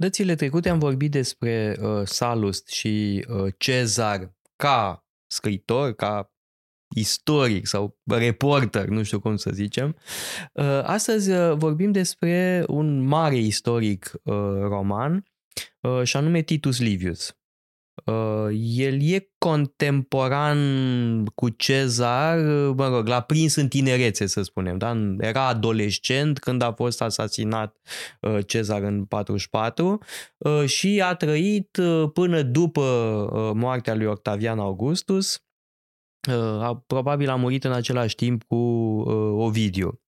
Dățile trecute am vorbit despre uh, Salust și uh, Cezar ca scriitor, ca istoric sau reporter, nu știu cum să zicem. Uh, astăzi uh, vorbim despre un mare istoric uh, roman și anume Titus Livius. El e contemporan cu Cezar, mă rog, l-a prins în tinerețe, să spunem. Da? Era adolescent când a fost asasinat Cezar în 44 și a trăit până după moartea lui Octavian Augustus, Uh, probabil a murit în același timp cu uh, Ovidiu.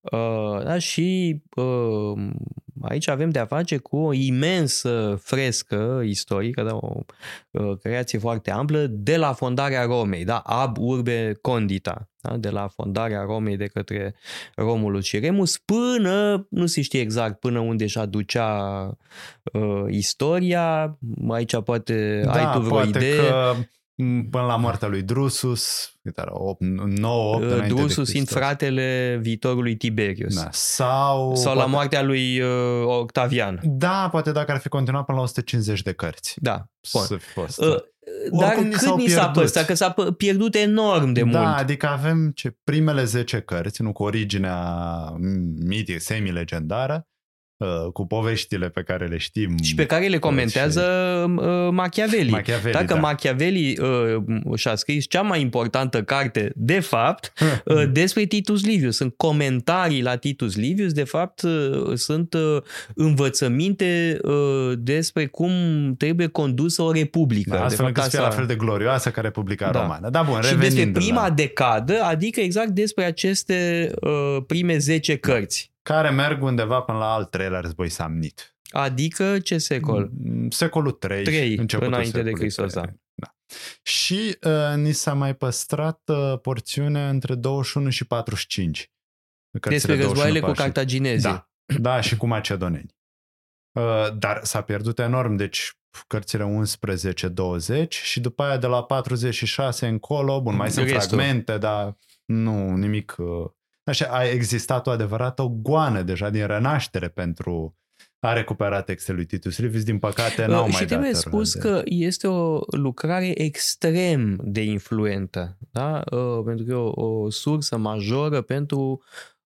Uh, da, și uh, aici avem de-a face cu o imensă frescă istorică, da, o uh, creație foarte amplă, de la fondarea Romei, da, ab urbe condita, da, de la fondarea Romei de către Romulus și Remus, până, nu se știe exact până unde și aducea uh, istoria, aici poate da, ai tu vreo idee. Că până la moartea lui Drusus, 9, 8 uh, Drusus fiind fratele viitorului Tiberius. Da. Sau, Sau poate... la moartea lui uh, Octavian. Da, poate dacă ar fi continuat până la 150 de cărți. Da. Să fi fost. Uh, dar Oricum cât ni s-a păstrat? Că s-a pierdut enorm de da, mult. Da, adică avem ce primele 10 cărți, nu cu originea mitică, semi-legendară, Uh, cu poveștile pe care le știm. Și pe care le comentează și... Uh, Machiavelli. Machiavelli Dacă da. Machiavelli uh, și-a scris cea mai importantă carte, de fapt, uh, despre Titus Livius. Sunt comentarii la Titus Livius, de fapt, uh, sunt uh, învățăminte uh, despre cum trebuie condusă o republică. Da, astfel încât să fie la fel de glorioasă ca Republica da. Romană. Da, bun, Și despre prima la... decadă, adică exact despre aceste uh, prime 10 cărți care merg undeva până la al treilea război samnit. Adică ce secol? Mm, secolul 3. 3 înainte de Hristos, da. da. Și uh, ni s-a mai păstrat uh, porțiunea între 21 și 45. Despre războaiele cu cartaginezii. Da, da, și cu macedoneni. Uh, dar s-a pierdut enorm, deci cărțile 11-20 și după aia de la 46 încolo, bun, mai sunt fragmente, dar nu, nimic uh, Așa, a existat o adevărată goană deja din renaștere pentru a recupera textele lui Titus Livius, din păcate n-au uh, mai Și trebuie spus de... că este o lucrare extrem de influentă, da? Uh, pentru că e o, o sursă majoră pentru,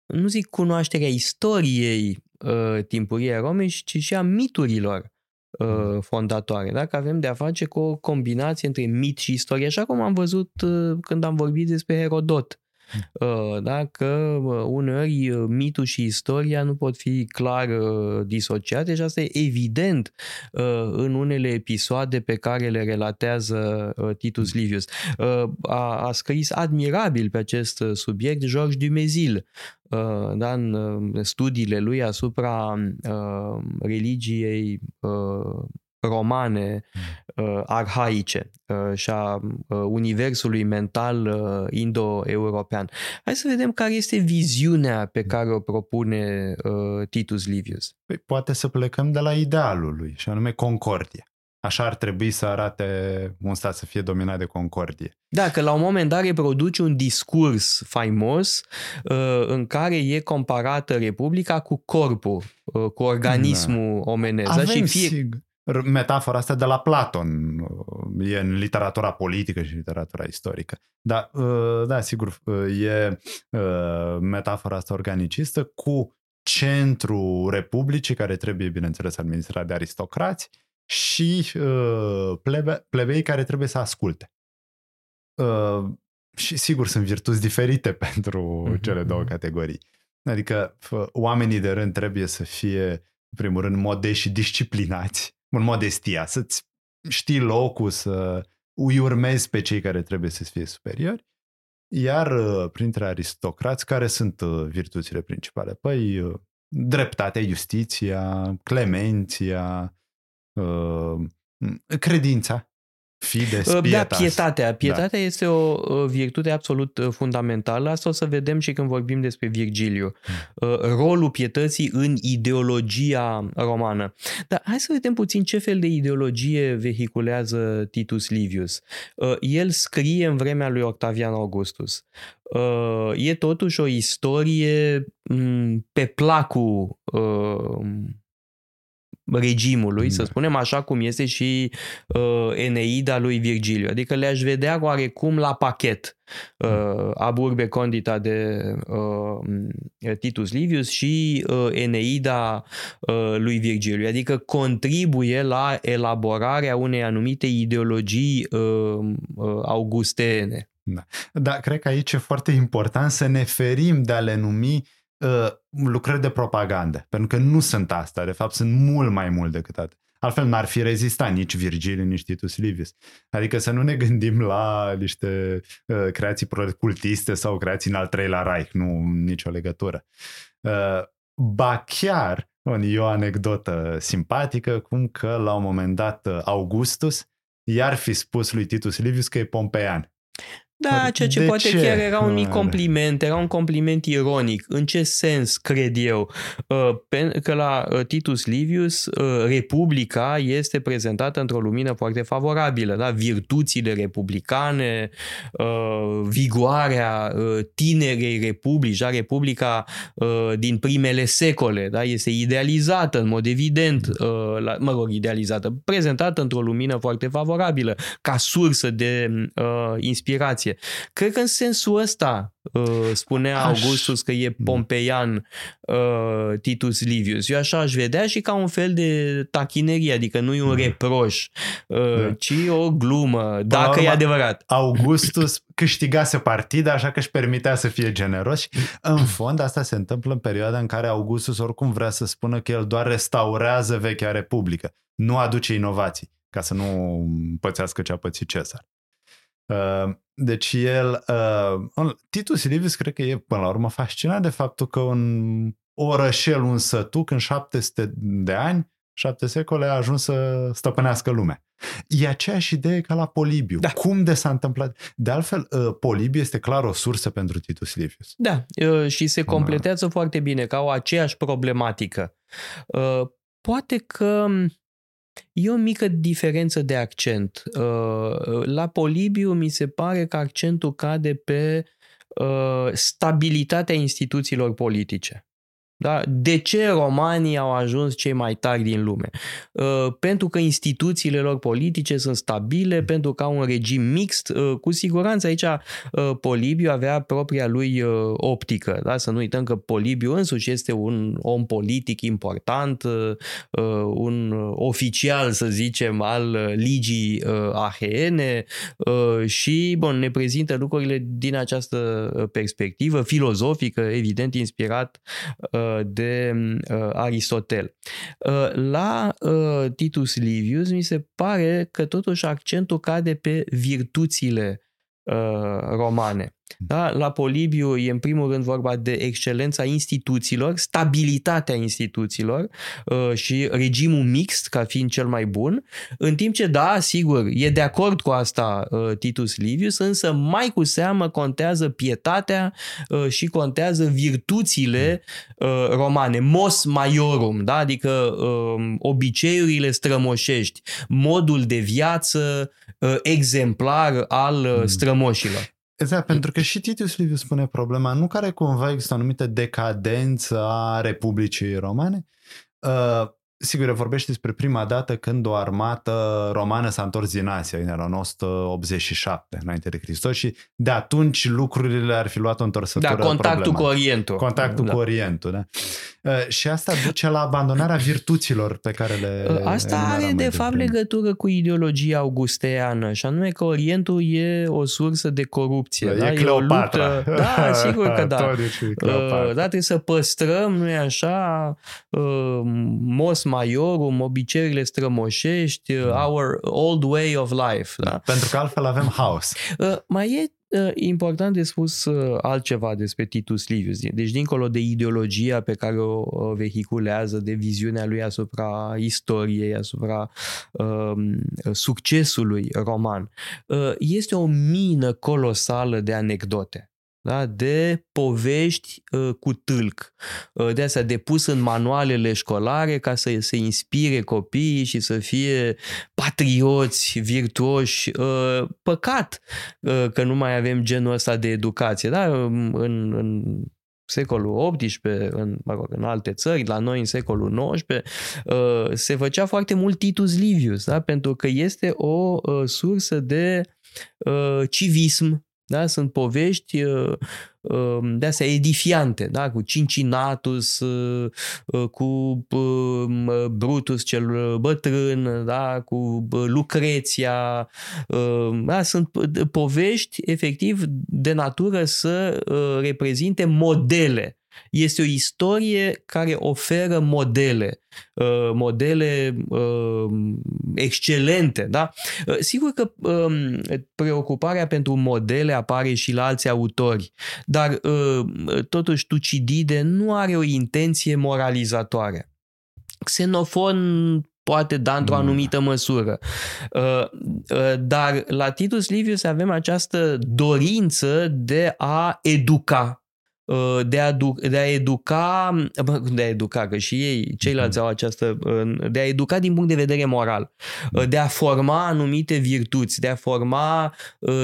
nu zic cunoașterea istoriei uh, timpurii a Romei, ci și a miturilor uh, mm. fondatoare. Dacă avem de a face cu o combinație între mit și istorie, așa cum am văzut uh, când am vorbit despre Herodot. Uh, da? că uh, uneori uh, mitul și istoria nu pot fi clar disociate și asta e evident în unele episoade pe care le relatează Titus Livius. A, a scris admirabil pe acest subiect Georges Dumezil, da, în studiile lui asupra religiei romane uh, arhaice uh, și a uh, universului mental uh, indo-european. Hai să vedem care este viziunea pe care o propune uh, Titus Livius. Păi, poate să plecăm de la idealul lui, și anume concordie. Așa ar trebui să arate un stat să fie dominat de concordie. Da, că la un moment dat reproduce un discurs faimos uh, în care e comparată Republica cu corpul, uh, cu organismul da. omenesc. Avem, și fie... sigur metafora asta de la Platon, e în literatura politică și literatura istorică. Dar, uh, da, sigur, uh, e uh, metafora asta organicistă cu centrul republicii, care trebuie, bineînțeles, administrat de aristocrați, și plebe, plebei care trebuie să asculte. Și, sigur, sunt virtuți diferite pentru mm-hmm. cele două categorii. Adică, oamenii de rând trebuie să fie, în primul rând, modești și disciplinați, în modestia, să-ți știi locul, să îi urmezi pe cei care trebuie să fie superiori. Iar uh, printre aristocrați, care sunt uh, virtuțile principale? Păi, uh, dreptatea, justiția, clemenția, credința, Fides, ă, da, pietatea. Pietatea da. este o virtute absolut ă, fundamentală. Asta o să vedem și când vorbim despre Virgiliu. Hmm. Rolul pietății în ideologia romană. Dar hai să vedem puțin ce fel de ideologie vehiculează Titus Livius. El scrie în vremea lui Octavian Augustus. E totuși o istorie pe placul regimului, da. să spunem așa cum este și uh, Eneida lui Virgiliu. Adică le-aș vedea oarecum la pachet uh, Ab urbe condita de uh, Titus Livius și uh, Eneida uh, lui Virgiliu. Adică contribuie la elaborarea unei anumite ideologii uh, uh, augusteene. Da. Dar cred că aici e foarte important să ne ferim de a le numi uh, lucrări de propagandă, pentru că nu sunt asta, de fapt sunt mult mai mult decât atât. Altfel n-ar fi rezistat nici Virgil, nici Titus Livius. Adică să nu ne gândim la niște uh, creații cultiste sau creații în al treilea Reich, nu nicio legătură. Uh, ba chiar, e o anecdotă simpatică, cum că la un moment dat uh, Augustus i-ar fi spus lui Titus Livius că e pompeian. Da, ceea ce de poate ce? chiar era un mic compliment, era un compliment ironic. În ce sens, cred eu? Uh, că la uh, Titus Livius uh, Republica este prezentată într-o lumină foarte favorabilă. Da? Virtuțile republicane, vigoarea tinerei republici, da? Republica din primele secole, da? este idealizată în mod evident, mă rog, idealizată, prezentată într-o lumină foarte favorabilă, ca sursă de inspirație situație. Cred că în sensul ăsta uh, spunea aș... Augustus că e pompeian uh, Titus Livius. Eu așa aș vedea și ca un fel de tachinerie, adică nu e un reproș, uh, da. ci o glumă, dacă e adevărat. Augustus câștigase partida, așa că își permitea să fie generos. În fond, asta se întâmplă în perioada în care Augustus oricum vrea să spună că el doar restaurează vechea republică, nu aduce inovații, ca să nu pățească ce a pățit Cezar. Uh, deci el, uh, Titus Livius cred că e până la urmă fascinat de faptul că un orășel, un sătuc în 700 de ani, șapte secole a ajuns să stăpânească lumea. E aceeași idee ca la Polibiu. Da. Cum de s-a întâmplat? De altfel, uh, Polibiu este clar o sursă pentru Titus Livius. Da, uh, și se completează da. foarte bine, ca o aceeași problematică. Uh, poate că E o mică diferență de accent. Uh, la Polibiu mi se pare că accentul cade pe uh, stabilitatea instituțiilor politice. Da? De ce romanii au ajuns cei mai tari din lume? Uh, pentru că instituțiile lor politice sunt stabile, pentru că au un regim mixt. Uh, cu siguranță aici uh, Polibiu avea propria lui uh, optică. Da? Să nu uităm că Polibiu însuși este un om politic important, uh, uh, un oficial, să zicem, al ligii uh, aheene uh, și bon, ne prezintă lucrurile din această perspectivă filozofică, evident inspirat uh, de uh, Aristotel. Uh, la uh, Titus Livius mi se pare că totuși accentul cade pe virtuțile romane. Da? La Polibiu e în primul rând vorba de excelența instituțiilor, stabilitatea instituțiilor uh, și regimul mixt ca fiind cel mai bun, în timp ce, da, sigur, e de acord cu asta uh, Titus Livius, însă mai cu seamă contează pietatea uh, și contează virtuțile romane, mos maiorum, da? adică um, obiceiurile strămoșești, modul de viață exemplar al hmm. strămoșilor. Exact, pentru că și Titius Livius spune problema, nu care cumva există o anumită decadență a Republicii Romane? Uh, Sigur, vorbește despre prima dată când o armată romană s-a întors din Asia, în anul 187 înainte de Hristos și de atunci lucrurile ar fi luat o întorsătură Da, contactul cu Orientul. Contactul da. cu Orientul, da. Uh, și asta duce la abandonarea virtuților pe care le uh, Asta are de fapt legătură cu ideologia augusteană și anume că Orientul e o sursă de corupție. Da, da? E, e o luptă. Da, sigur că da. Uh, da, trebuie să păstrăm, nu e așa, mos maiorum, obiceiurile strămoșești, mm. our old way of life. Da? Pentru că altfel avem haos. Uh, mai e uh, important de spus uh, altceva despre Titus Livius. Deci, dincolo de ideologia pe care o vehiculează, de viziunea lui asupra istoriei, asupra uh, succesului roman, uh, este o mină colosală de anecdote da? de povești uh, cu tâlc, uh, de asta de pus în manualele școlare ca să se inspire copiii și să fie patrioți, virtuoși. Uh, păcat uh, că nu mai avem genul ăsta de educație. Da? În, în secolul XVIII, în, mă rog, în alte țări, la noi în secolul XIX, uh, se făcea foarte mult Titus Livius, da? pentru că este o uh, sursă de uh, civism, da? Sunt povești uh, uh, de astea edifiante, da? cu Cincinnatus, uh, cu Brutus cel bătrân, da? cu Lucreția. Da? Sunt povești efectiv de natură să reprezinte modele este o istorie care oferă modele, uh, modele uh, excelente. Da? Uh, sigur că um, preocuparea pentru modele apare și la alți autori, dar totuși Tucidide nu are o intenție moralizatoare. Xenofon poate da într-o anumită măsură. Dar la Titus Livius avem această dorință de a educa Uh, de a, de a educa, de a educa, că și ei, ceilalți au această, uh, de a educa din punct de vedere moral, uh, de a forma anumite virtuți, de a forma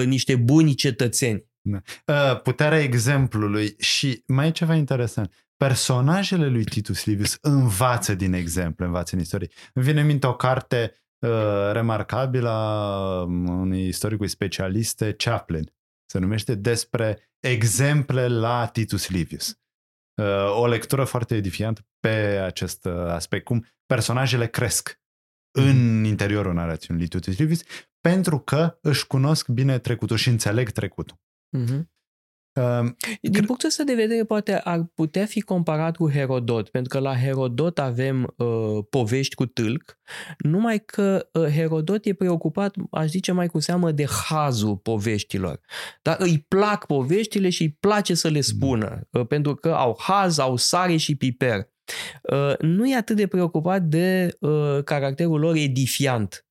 niște buni cetățeni. Da. Puterea exemplului și mai e ceva interesant. Personajele lui Titus Livius învață din exemple, învață în istorie. Îmi vine în minte o carte uh, remarcabilă a unui istoricului specialiste, Chaplin, se numește despre exemple la Titus Livius. Uh, o lectură foarte edifiantă pe acest uh, aspect, cum personajele cresc în mhm. interiorul narațiunii lui Titus Livius pentru că își cunosc bine trecutul și înțeleg trecutul. Uh-huh. Din punctul ăsta de vedere, poate ar putea fi comparat cu Herodot, pentru că la Herodot avem uh, povești cu tâlc, numai că uh, Herodot e preocupat, aș zice mai cu seamă, de hazul poveștilor. Dar îi plac poveștile și îi place să le mm. spună, uh, pentru că au haz, au sare și piper. Uh, nu e atât de preocupat de uh, caracterul lor edifiant Uh,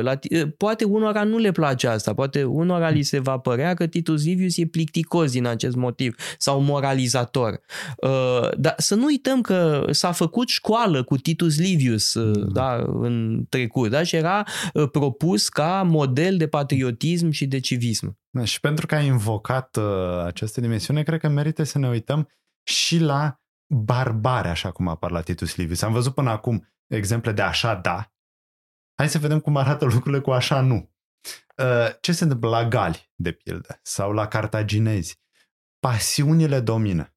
la, uh, poate unora nu le place asta, poate unora li se va părea că Titus Livius e plicticos din acest motiv sau moralizator. Uh, dar să nu uităm că s-a făcut școală cu Titus Livius mm. da, în trecut da? și era propus ca model de patriotism și de civism. Da, și pentru că ai invocat uh, această dimensiune, cred că merită să ne uităm și la barbare, așa cum apar la Titus Livius. Am văzut până acum exemple de așa da, Hai să vedem cum arată lucrurile cu așa nu. Uh, ce se întâmplă la gali, de pildă, sau la cartaginezi? Pasiunile domină.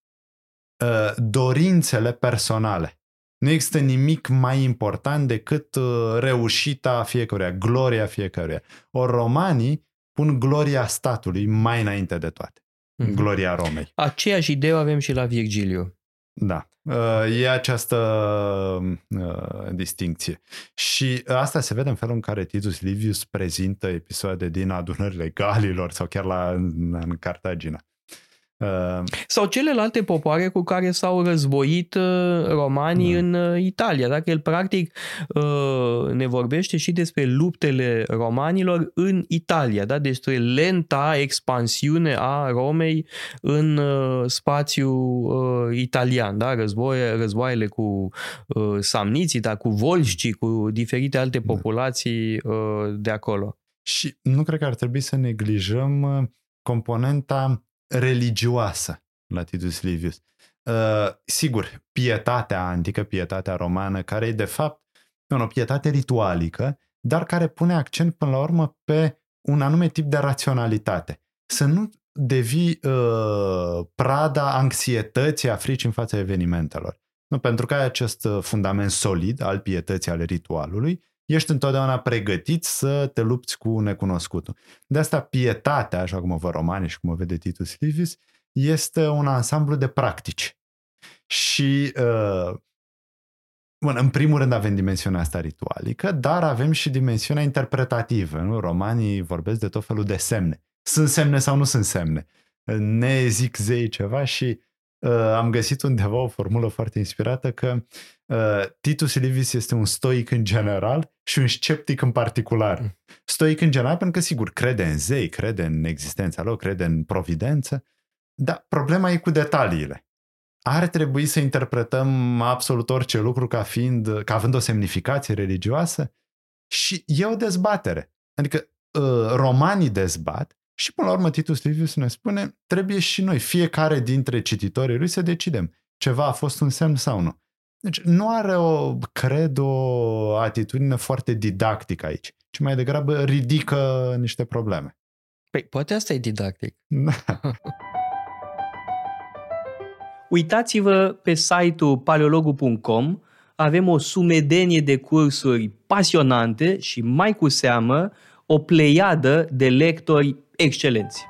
Uh, dorințele personale. Nu există nimic mai important decât uh, reușita fiecăruia, gloria fiecăruia. O romanii pun gloria statului mai înainte de toate. Mm-hmm. Gloria Romei. Aceeași idee avem și la Virgiliu. Da, uh, e această uh, distincție. Și asta se vede în felul în care Titus Livius prezintă episoade din adunările galilor sau chiar la, în, în Cartagina. Uh, Sau celelalte popoare cu care s-au războit uh, romanii da. în uh, Italia. Dacă el practic ne vorbește și despre luptele romanilor în Italia, da? despre lenta expansiune a Romei în spațiul italian, da? Războie, războaiele cu samniții, da? cu volșcii, cu diferite alte da. populații de acolo. Și nu cred că ar trebui să neglijăm componenta religioasă la Titus Livius. Uh, sigur, pietatea antică, pietatea romană, care e de fapt o pietate ritualică, dar care pune accent până la urmă pe un anume tip de raționalitate. Să nu devii uh, prada anxietății, a fricii în fața evenimentelor. Nu, pentru că ai acest uh, fundament solid al pietății, al ritualului, ești întotdeauna pregătit să te lupți cu necunoscutul. De asta pietatea, așa cum o văd romanii și cum o vede Titus Livius, este un ansamblu de practici. Și uh, Bun, în primul rând avem dimensiunea asta ritualică, dar avem și dimensiunea interpretativă. Nu? Romanii vorbesc de tot felul de semne. Sunt semne sau nu sunt semne? Ne zic zei ceva și uh, am găsit undeva o formulă foarte inspirată că uh, Titus Livius este un stoic în general și un sceptic în particular. Mm. Stoic în general pentru că, sigur, crede în zei, crede în existența lor, crede în providență, dar problema e cu detaliile. Ar trebui să interpretăm absolut orice lucru ca, fiind, ca având o semnificație religioasă și e o dezbatere. Adică uh, romanii dezbat Și până la urmă Titus Livius ne spune, trebuie și noi, fiecare dintre cititorii lui să decidem ceva a fost un semn sau nu. Deci nu are o, cred, o atitudine foarte didactică aici, ci mai degrabă ridică niște probleme. Păi, poate asta e didactic. Uitați-vă pe site-ul paleologu.com, avem o sumedenie de cursuri pasionante și mai cu seamă o pleiadă de lectori excelenți.